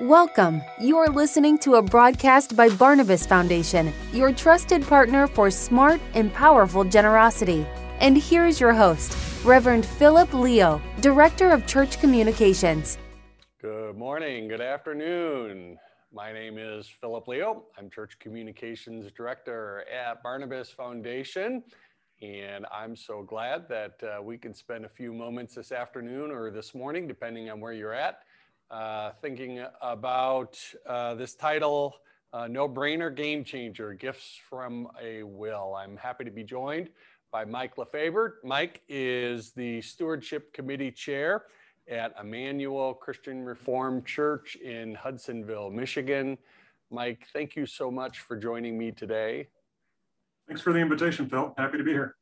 Welcome. You're listening to a broadcast by Barnabas Foundation, your trusted partner for smart and powerful generosity. And here's your host, Reverend Philip Leo, Director of Church Communications. Good morning, good afternoon. My name is Philip Leo. I'm Church Communications Director at Barnabas Foundation. And I'm so glad that uh, we can spend a few moments this afternoon or this morning, depending on where you're at, uh, thinking about uh, this title, uh, No Brainer Game Changer Gifts from a Will. I'm happy to be joined by Mike LeFevre. Mike is the Stewardship Committee Chair at Emmanuel Christian Reformed Church in Hudsonville, Michigan. Mike, thank you so much for joining me today. Thanks for the invitation, Phil. Happy to be here.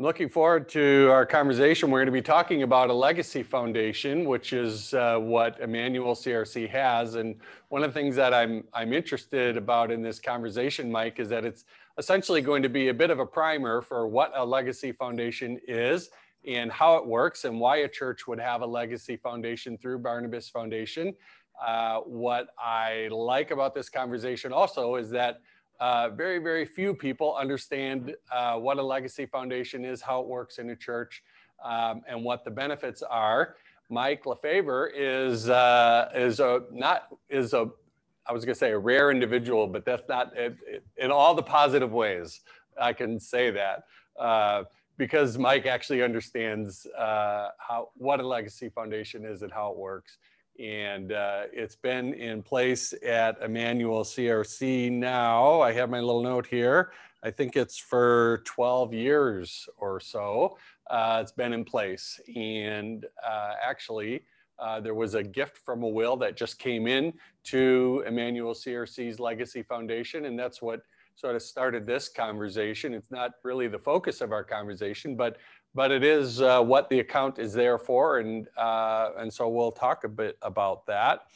Looking forward to our conversation. We're going to be talking about a legacy foundation, which is uh, what Emmanuel CRC has. And one of the things that I'm I'm interested about in this conversation, Mike, is that it's essentially going to be a bit of a primer for what a legacy foundation is and how it works and why a church would have a legacy foundation through Barnabas Foundation. Uh, what I like about this conversation also is that uh, very, very few people understand uh, what a legacy foundation is, how it works in a church, um, and what the benefits are. Mike LeFevre is uh, is a not is a I was going to say a rare individual, but that's not it, it, in all the positive ways. I can say that uh, because Mike actually understands uh, how what a legacy foundation is and how it works and uh, it's been in place at Emmanuel CRC now. I have my little note here. I think it's for 12 years or so. Uh, it's been in place, and uh, actually, uh, there was a gift from a will that just came in to Emmanuel CRC's Legacy Foundation, and that's what sort of started this conversation. It's not really the focus of our conversation, but but it is uh, what the account is there for, and uh, and so we'll talk a bit about that.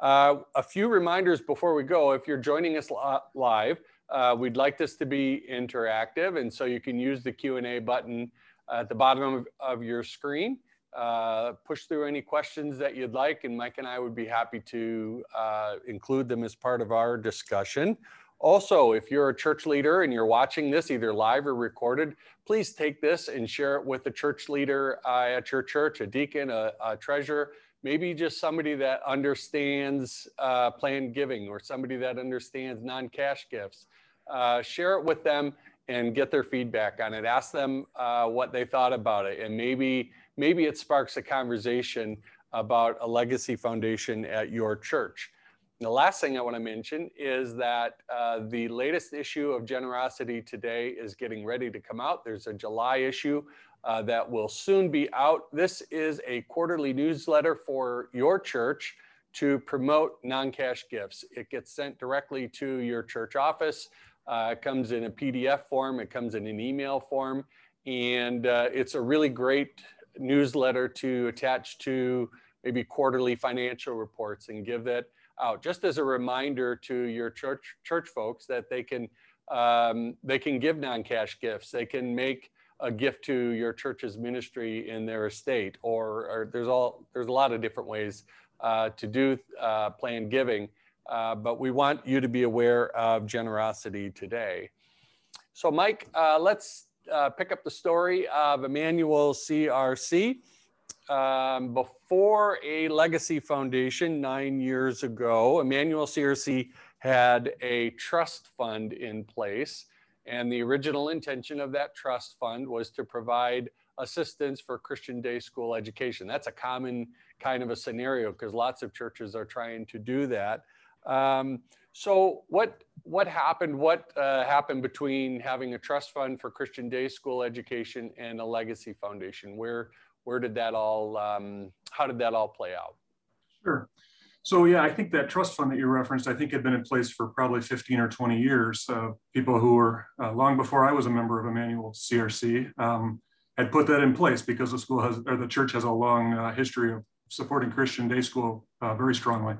Uh, a few reminders before we go. If you're joining us live, uh, we'd like this to be interactive, and so you can use the Q and A button at the bottom of, of your screen. Uh, push through any questions that you'd like, and Mike and I would be happy to uh, include them as part of our discussion. Also, if you're a church leader and you're watching this either live or recorded, please take this and share it with a church leader uh, at your church, a deacon, a, a, treasurer, maybe just somebody that understands uh, planned giving or somebody that understands non cash gifts. Uh, share it with them and get their feedback on it. Ask them uh, what they thought about it, and maybe maybe it sparks a conversation about a legacy foundation at your church. The last thing I want to mention is that uh, the latest issue of Generosity Today is getting ready to come out. There's a July issue uh, that will soon be out. This is a quarterly newsletter for your church to promote non cash gifts. It gets sent directly to your church office. Uh, it comes in a PDF form, it comes in an email form, and uh, it's a really great newsletter to attach to maybe quarterly financial reports and give that out, just as a reminder to your church church folks that they can um, they can give non-cash gifts. They can make a gift to your church's ministry in their estate, or, or there's all there's a lot of different ways uh, to do uh, planned giving. Uh, but we want you to be aware of generosity today. So, Mike, uh, let's uh, pick up the story of Emmanuel CRC um, before a legacy foundation nine years ago, Emmanuel CRC had a trust fund in place. And the original intention of that trust fund was to provide assistance for Christian day school education. That's a common kind of a scenario because lots of churches are trying to do that. Um, so what what happened? What uh, happened between having a trust fund for Christian day school education and a legacy foundation? Where where did that all um, how did that all play out? Sure. So yeah i think that trust fund that you referenced i think had been in place for probably 15 or 20 years. Uh, people who were uh, long before i was a member of emmanuel crc um, had put that in place because the school has or the church has a long uh, history of supporting christian day school uh, very strongly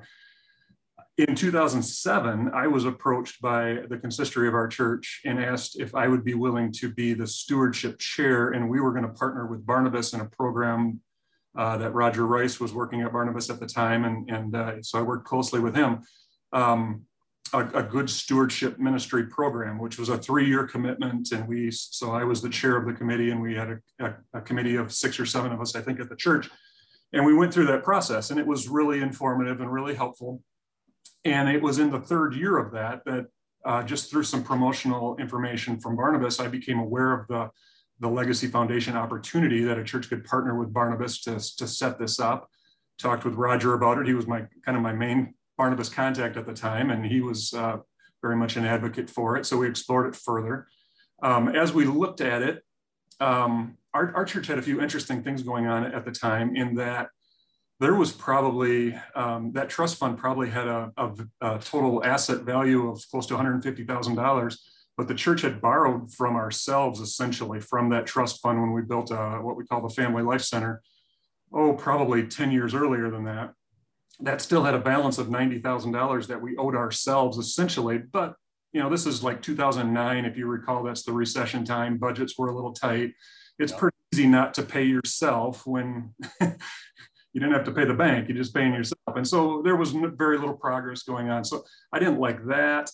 in 2007, I was approached by the consistory of our church and asked if I would be willing to be the stewardship chair. And we were going to partner with Barnabas in a program uh, that Roger Rice was working at Barnabas at the time, and and uh, so I worked closely with him. Um, a, a, good stewardship ministry program, which was a three-year commitment, and we so I was the chair of the committee, and we had a, a, a committee of six or seven of us, I think, at the church, and we went through that process, and it was really informative and really helpful. And it was in the third year of that that uh, just through some promotional information from Barnabas, I became aware of the the Legacy Foundation opportunity that a church could partner with Barnabas to, to set this up. Talked with Roger about it. He was my kind of my main Barnabas contact at the time, and he was uh, very much an advocate for it. So we explored it further. Um, as we looked at it, um, our, our, church had a few interesting things going on at the time in that there was probably, um, that trust fund probably had a, a, a, total asset value of close to $150,000 but the church had borrowed from ourselves essentially from that trust fund when we built a, uh, what we call the Family Life Center. Oh, probably 10 years earlier than that. That still had a balance of $90,000 that we owed ourselves essentially. But, you know, this is like 2009. If you recall, that's the recession time. Budgets were a little tight. It's pretty easy not to pay yourself when you didn't have to pay the bank, you're just paying yourself. And so there was very little progress going on. So I didn't like that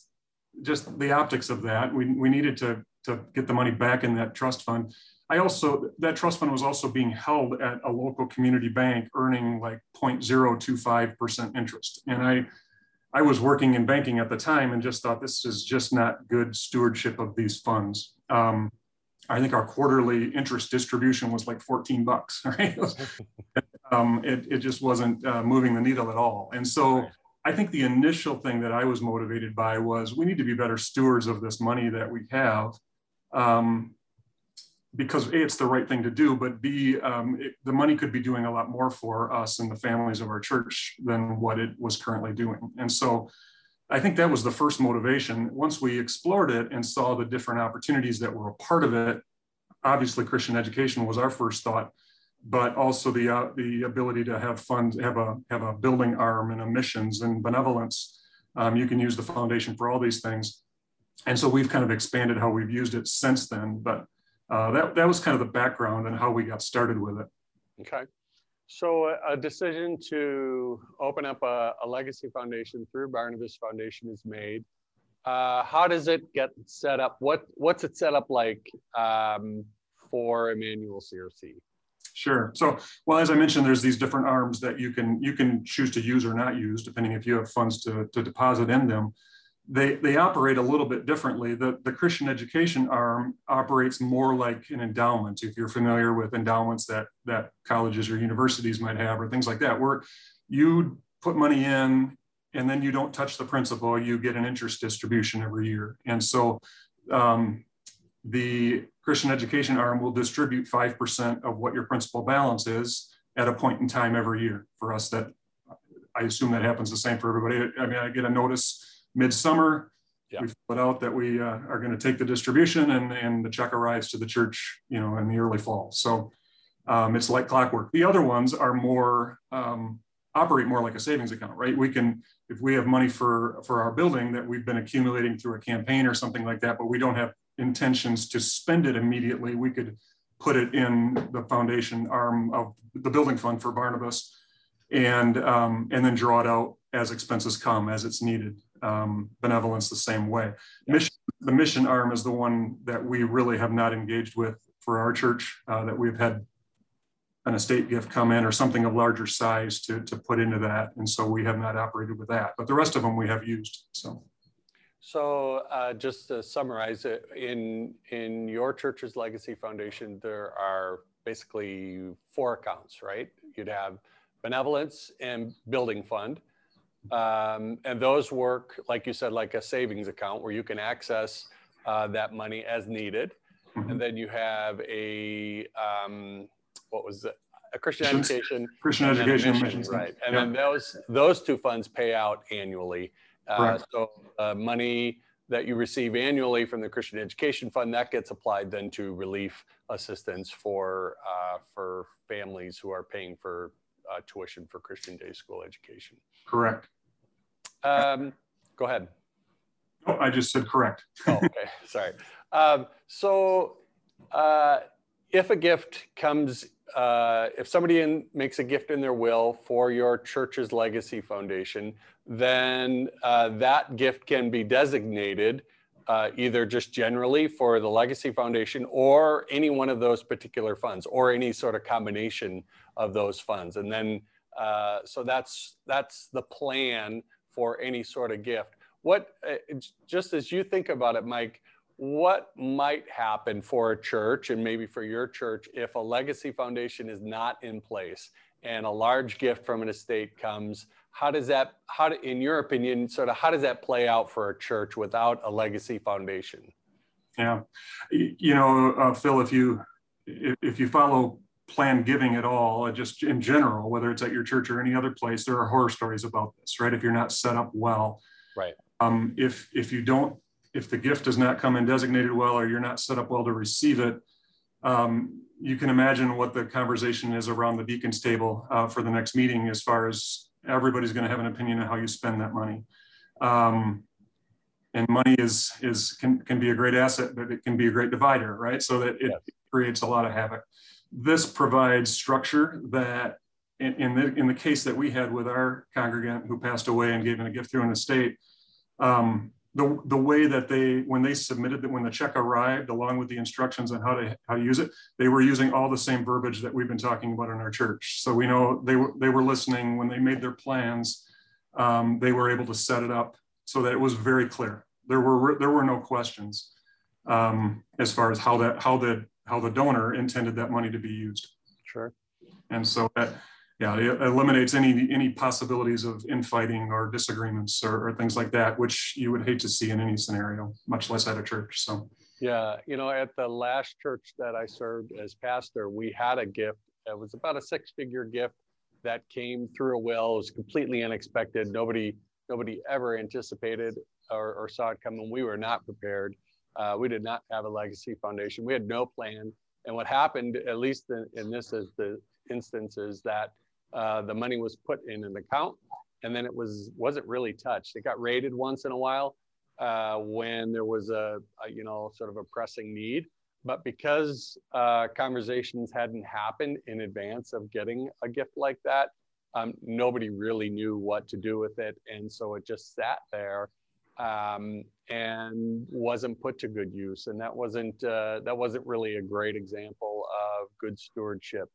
just the optics of that. We, we needed to, to get the money back in that trust fund. I also, that trust fund was also being held at a local community bank earning like 0.025% interest. And I, I was working in banking at the time and just thought this is just not good stewardship of these funds. Um, I think our quarterly interest distribution was like 14 bucks, right? um, it, it just wasn't uh, moving the needle at all. And so I think the initial thing that I was motivated by was we need to be better stewards of this money that we have. Um, because A, it's the right thing to do, but B, um, it, the money could be doing a lot more for us and the families of our church than what it was currently doing. And so I think that was the first motivation. Once we explored it and saw the different opportunities that were a part of it, obviously Christian education was our first thought but also the uh, the ability to have funds, have a have a building arm and a missions and benevolence. Um, you can use the foundation for all these things, and so we've kind of expanded how we've used it since then. But uh, that that was kind of the background and how we got started with it. Okay, so a decision to open up a, a legacy foundation through Barnabas Foundation is made. Uh, how does it get set up? What what's it set up like um, for Emmanuel CRC? Sure. So, well, as I mentioned, there's these different arms that you can you can choose to use or not use, depending if you have funds to, to deposit in them. They they operate a little bit differently. The the Christian education arm operates more like an endowment. If you're familiar with endowments that that colleges or universities might have, or things like that, where you put money in and then you don't touch the principal, you get an interest distribution every year. And so um, the Christian education arm will distribute 5% of what your principal balance is at a point in time every year. For us, that I assume that happens the same for everybody. I mean, I get a notice midsummer. Yeah. We put out that we uh, are going to take the distribution and, and the check arrives to the church, you know, in the early fall. So um, it's like clockwork. The other ones are more, um, operate more like a savings account, right? We can, if we have money for, for our building that we've been accumulating through a campaign or something like that, but we don't have intentions to spend it immediately, we could put it in the foundation arm of the building fund for Barnabas and, um, and then draw it out as expenses come, as it's needed. Um, benevolence the same way. Mission, the mission arm is the one that we really have not engaged with for our church, uh, that we've had an estate gift come in or something of larger size to, to put into that. And so we have not operated with that, but the rest of them we have used, so. So uh, just to summarize it, in in your church's legacy foundation, there are basically four accounts, right? You'd have benevolence and building fund. Um, and those work, like you said, like a savings account where you can access uh, that money as needed. Mm-hmm. And then you have a, um, what was it? A Christian education. Christian education. Mission, right. And then those, those two funds pay out annually. Uh, so uh, money that you receive annually from the Christian Education Fund that gets applied then to relief assistance for uh, for families who are paying for uh, tuition for Christian day school education. Correct. Um, go ahead. Oh, I just said correct. oh, okay, sorry. Um, so uh, if a gift comes uh, if somebody in, makes a gift in their will for your church's legacy foundation, then uh, that gift can be designated uh, either just generally for the legacy foundation or any one of those particular funds or any sort of combination of those funds. And then, uh, so that's that's the plan for any sort of gift. What uh, just as you think about it, Mike, what might happen for a church and maybe for your church if a legacy foundation is not in place and a large gift from an estate comes how does that how do, in your opinion sort of how does that play out for a church without a legacy foundation? Yeah. You know uh, phil if you if you follow planned giving at all uh, just in general whether it's at your church or any other place there are horror stories about this right? If you're not set up well. Right. Um, if if you don't if the gift does not come in designated well or you're not set up well to receive it, um, you can imagine what the conversation is around the deacon's table uh, for the next meeting as far as everybody's going to have an opinion on how you spend that money. Um, and money is is can, can be a great asset, but it can be a great divider, right? So that it yes. creates a lot of havoc. This provides structure that in, in, the in the case that we had with our congregant who passed away and gave him a gift through an estate, um, the, the way that they when they submitted that when the check arrived along with the instructions on how to how to use it they were using all the same verbiage that we've been talking about in our church. So we know they were they were listening. When they made their plans um, they were able to set it up so that it was very clear. There were there were no questions um, as far as how that how the how the donor intended that money to be used. Sure. And so that yeah, it eliminates any any possibilities of infighting or disagreements or, or, things like that, which you would hate to see in any scenario, much less at a church. So, yeah, you know, at the last church that I served as pastor, we had a gift. It was about a six-figure gift that came through a will. It was completely unexpected. Nobody nobody ever anticipated or, or saw it coming. We were not prepared. Uh, we did not have a legacy foundation. We had no plan. And what happened, at least in, in this is the instance, is that uh, the money was put in an account and then it was wasn't really touched. It got raided once in a while uh, when there was a, a, you know sort of a pressing need. But because uh, conversations hadn't happened in advance of getting a gift like that, um, nobody really knew what to do with it, and so it just sat there um, and wasn't put to good use. And that wasn't uh, that wasn't really a great example of good stewardship.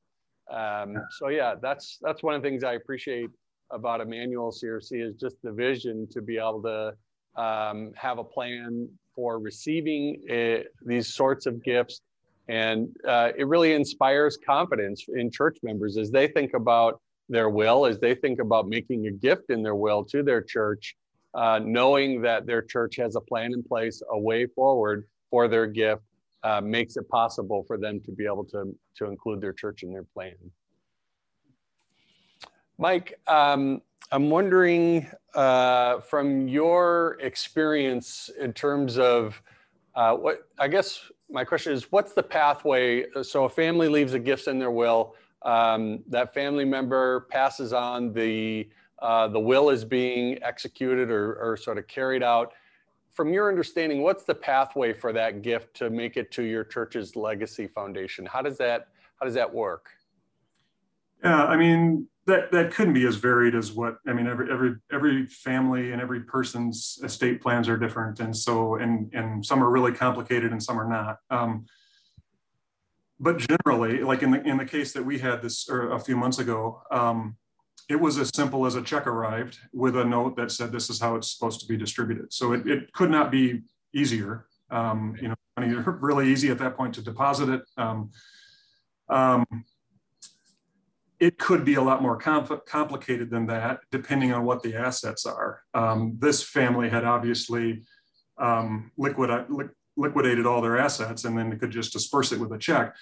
Um, so yeah, that's that's one of the things I appreciate about Emmanuel CRC is just the vision to be able to um, have a plan for receiving a, these sorts of gifts, and uh, it really inspires confidence in church members as they think about their will, as they think about making a gift in their will to their church, uh, knowing that their church has a plan in place, a way forward for their gift, uh, makes it possible for them to be able to, to include their church in their plan. Mike, um, I'm wondering uh, from your experience in terms of uh, what I guess my question is what's the pathway? So, a family leaves a gift in their will, um, that family member passes on, the, uh, the will is being executed or, or sort of carried out from your understanding, what's the pathway for that gift to make it to your church's legacy foundation? How does that how does that work? Yeah, I mean that that couldn't be as varied as what I mean. Every every every family and every person's estate plans are different, and so and and some are really complicated and some are not. Um, but generally, like in the in the case that we had this a few months ago, um, it was as simple as a check arrived with a note that said this is how it's supposed to be distributed. So it, it could not be easier. Um, you know, really easy at that point to deposit it. Um, um, it could be a lot more compl complicated than that, depending on what the assets are. Um, this family had obviously um, liquid, li liquidated all their assets and then they could just disperse it with a check.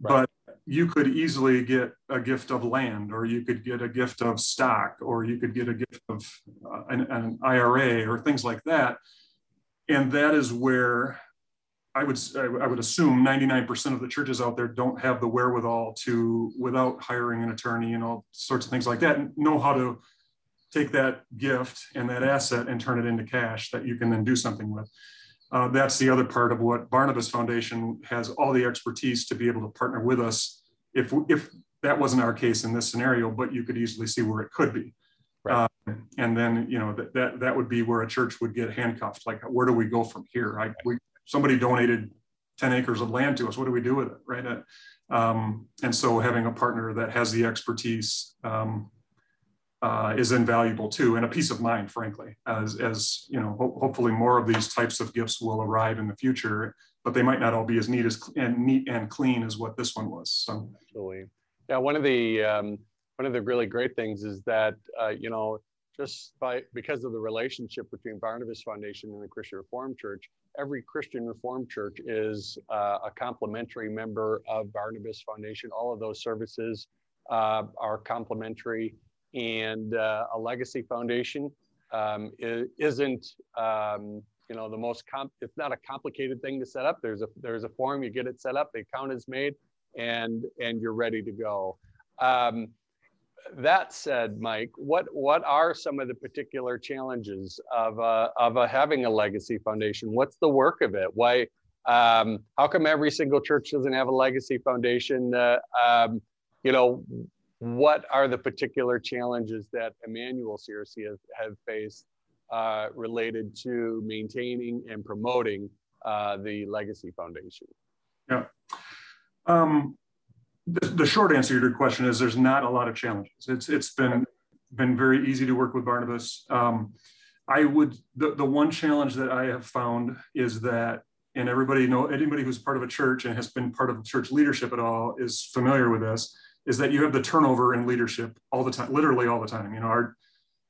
Right. But you could easily get a gift of land, or you could get a gift of stock, or you could get a gift of uh, an, an, IRA, or things like that. And that is where I would I would assume 99% of the churches out there don't have the wherewithal to, without hiring an attorney and all sorts of things like that, know how to take that gift and that asset and turn it into cash that you can then do something with. Uh, that's the other part of what Barnabas Foundation has all the expertise to be able to partner with us if if that wasn't our case in this scenario, but you could easily see where it could be. Right. Um, and then you know that, that that would be where a church would get handcuffed. Like, where do we go from here? I, we, somebody donated 10 acres of land to us. What do we do with it? Right. Uh, um, and so having a partner that has the expertise um, uh, is invaluable too, and a peace of mind, frankly, as, as you know, ho- hopefully more of these types of gifts will arrive in the future, but they might not all be as neat as and neat and clean as what this one was. So, absolutely, yeah. One of the um, one of the really great things is that uh, you know just by because of the relationship between Barnabas Foundation and the Christian Reformed Church, every Christian Reformed Church is uh, a complimentary member of Barnabas Foundation. All of those services uh, are complimentary, and uh, a Legacy Foundation um, isn't. Um, you know the most comp it's not a complicated thing to set up there's a there's a form you get it set up the account is made and and you're ready to go um, that said, Mike, what what are some of the particular challenges of of having a legacy foundation? What's the work of it? Why? Um, how come every single church doesn't have a legacy foundation? Uh, um, you know, what are the particular challenges that Emmanuel CRC have, have faced uh, related to maintaining and promoting uh, the legacy foundation? Yeah. Um, the, the, short answer to your question is there's not a lot of challenges. It's it's been been very easy to work with Barnabas. Um, I would the, the one challenge that I have found is that and everybody know anybody who's part of a church and has been part of church leadership at all is familiar with this is that you have the turnover in leadership all the time literally all the time you know our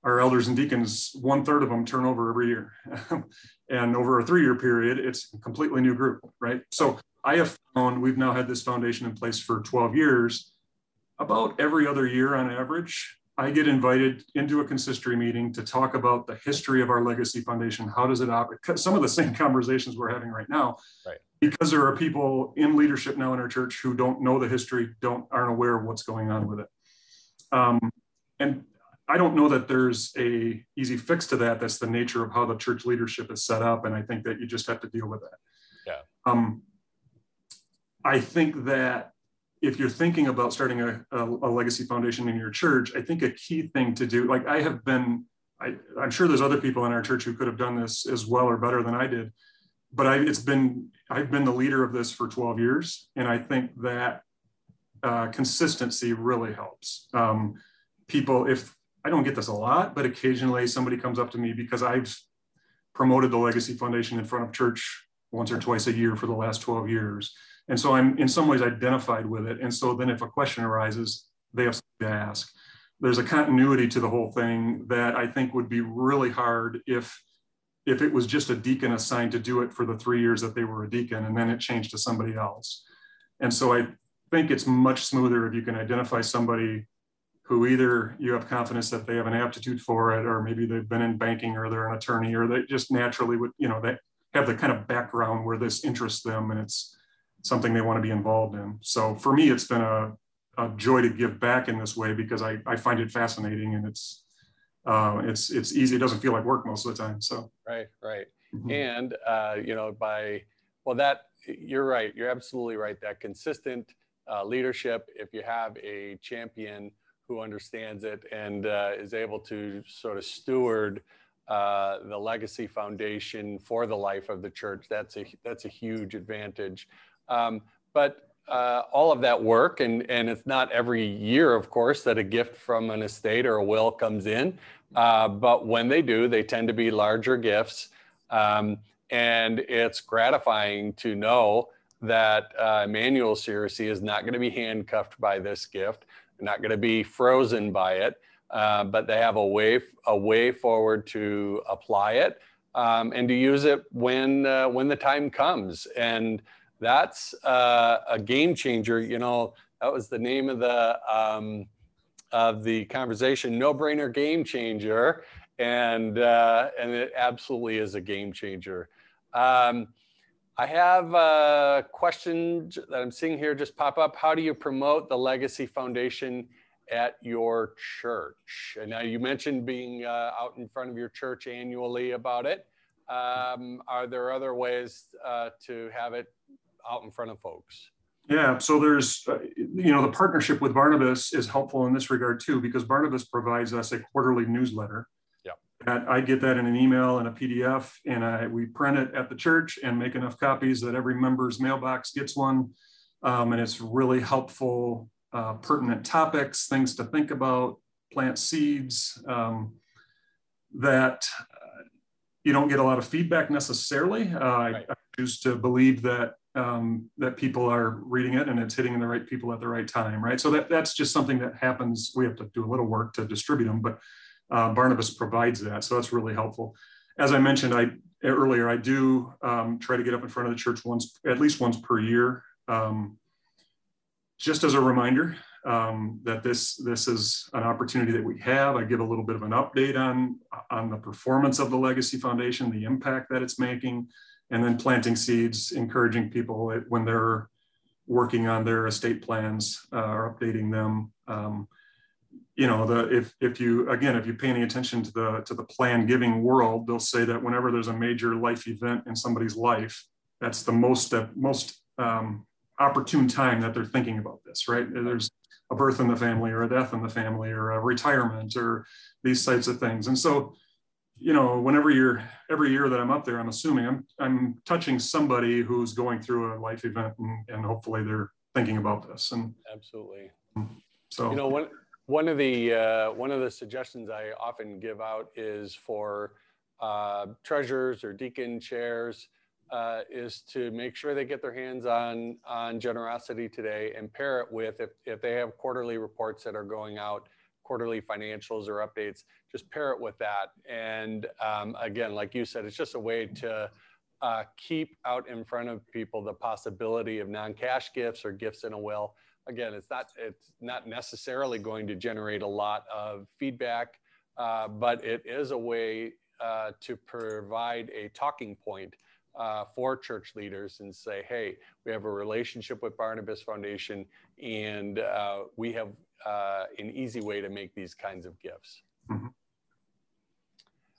our elders and deacons one third of them turn over every year and over a three year period it's a completely new group right so I have found we've now had this foundation in place for 12 years. About every other year on average, I get invited into a consistory meeting to talk about the history of our legacy foundation. How does it operate? Some of the same conversations we're having right now. Right. Because there are people in leadership now in our church who don't know the history, don't aren't aware of what's going on with it. Um, and I don't know that there's a easy fix to that. That's the nature of how the church leadership is set up, and I think that you just have to deal with that. Yeah. Um, I think that if you're thinking about starting a, a, a, legacy foundation in your church, I think a key thing to do, like I have been, I, am sure there's other people in our church who could have done this as well or better than I did, but I, it's been, I've been the leader of this for 12 years. And I think that uh, consistency really helps. Um, people, if I don't get this a lot, but occasionally somebody comes up to me because I've promoted the legacy foundation in front of church once or twice a year for the last 12 years and so I'm in some ways identified with it. And so then if a question arises, they have to ask. There's a continuity to the whole thing that I think would be really hard if if it was just a deacon assigned to do it for the three years that they were a deacon and then it changed to somebody else. And so I think it's much smoother if you can identify somebody who either you have confidence that they have an aptitude for it, or maybe they've been in banking or they're an attorney, or they just naturally would, you know, they have the kind of background where this interests them and it's something they want to be involved in. So for me, it's been a, a joy to give back in this way because I, I find it fascinating and it's uh, it's it's easy. It doesn't feel like work most of the time. So right, right, mm-hmm. and uh, you know by well that you're right. You're absolutely right. That consistent uh, leadership. If you have a champion who understands it and uh, is able to sort of steward uh, the legacy foundation for the life of the church, that's a that's a huge advantage. Um, but uh, all of that work, and, and it's not every year, of course, that a gift from an estate or a will comes in. Uh, but when they do, they tend to be larger gifts. Um, and it's gratifying to know that uh, Emmanuel is not going to be handcuffed by this gift, not going to be frozen by it, uh, but they have a way a way forward to apply it um, and to use it when uh, when the time comes. And that's uh, a game changer. You know, that was the name of the um, of the conversation. No brainer game changer, and uh, and it absolutely is a game changer. Um, I have a question that I'm seeing here just pop up. How do you promote the Legacy Foundation at your church? And now you mentioned being uh, out in front of your church annually about it. Um, are there other ways uh, to have it out in front of folks? Yeah, so there's, uh, you know, the partnership with Barnabas is helpful in this regard too, because Barnabas provides us a quarterly newsletter. Yeah. That I get that in an email and a PDF, and I we print it at the church and make enough copies that every member's mailbox gets one, um, and it's really helpful, uh, pertinent topics, things to think about, plant seeds. Um, that uh, you don't get a lot of feedback necessarily. Uh, right. I, I choose to believe that um, that people are reading it and it's hitting the right people at the right time, right? So that, that's just something that happens. We have to do a little work to distribute them, but uh, Barnabas provides that. So that's really helpful. As I mentioned I earlier, I do um, try to get up in front of the church once, at least once per year, um, just as a reminder um, that this this is an opportunity that we have. I give a little bit of an update on on the performance of the Legacy Foundation, the impact that it's making, and then planting seeds, encouraging people when they're working on their estate plans uh, or updating them. Um, you know, the if if you again if you pay any attention to the to the plan giving world, they'll say that whenever there's a major life event in somebody's life, that's the most uh, most um, opportune time that they're thinking about this, right? There's a birth in the family or a death in the family or a retirement or these types of things, and so you know, whenever you're every year that I'm up there, I'm assuming I'm I'm touching somebody who's going through a life event, and, and hopefully they're thinking about this. And absolutely. So you know, one one of the uh, one of the suggestions I often give out is for uh, treasurers or deacon chairs uh, is to make sure they get their hands on on generosity today and pair it with if if they have quarterly reports that are going out quarterly financials or updates, just pair it with that. And um, again, like you said, it's just a way to uh, keep out in front of people the possibility of non-cash gifts or gifts in a will. Again, it's not it's not necessarily going to generate a lot of feedback, uh, but it is a way uh, to provide a talking point uh, for church leaders and say, hey, we have a relationship with Barnabas Foundation and uh, we have uh, an easy way to make these kinds of gifts. Mm-hmm.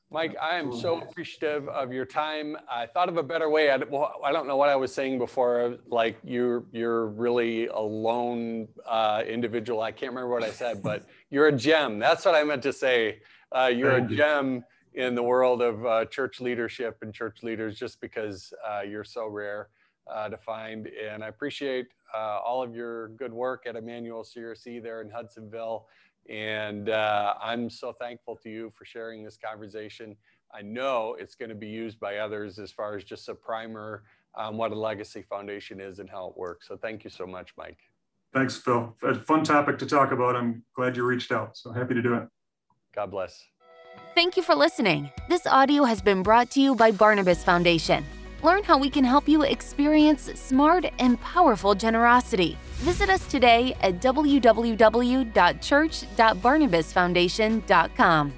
Mike, I am so appreciative of your time. I thought of a better way. I, well, I don't know what I was saying before. Like you're you're really a lone uh, individual. I can't remember what I said, but you're a gem. That's what I meant to say. Uh, you're a gem in the world of uh, church leadership and church leaders, just because uh, you're so rare uh, to find. And I appreciate uh, all of your good work at Emmanuel CRC there in Hudsonville. And uh, I'm so thankful to you for sharing this conversation. I know it's going to be used by others as far as just a primer on what a legacy foundation is and how it works. So thank you so much, Mike. Thanks, Phil. A fun topic to talk about. I'm glad you reached out. So happy to do it. God bless. Thank you for listening. This audio has been brought to you by Barnabas Foundation. Learn how we can help you experience smart and powerful generosity. Visit us today at www.church.barnabasfoundation.com.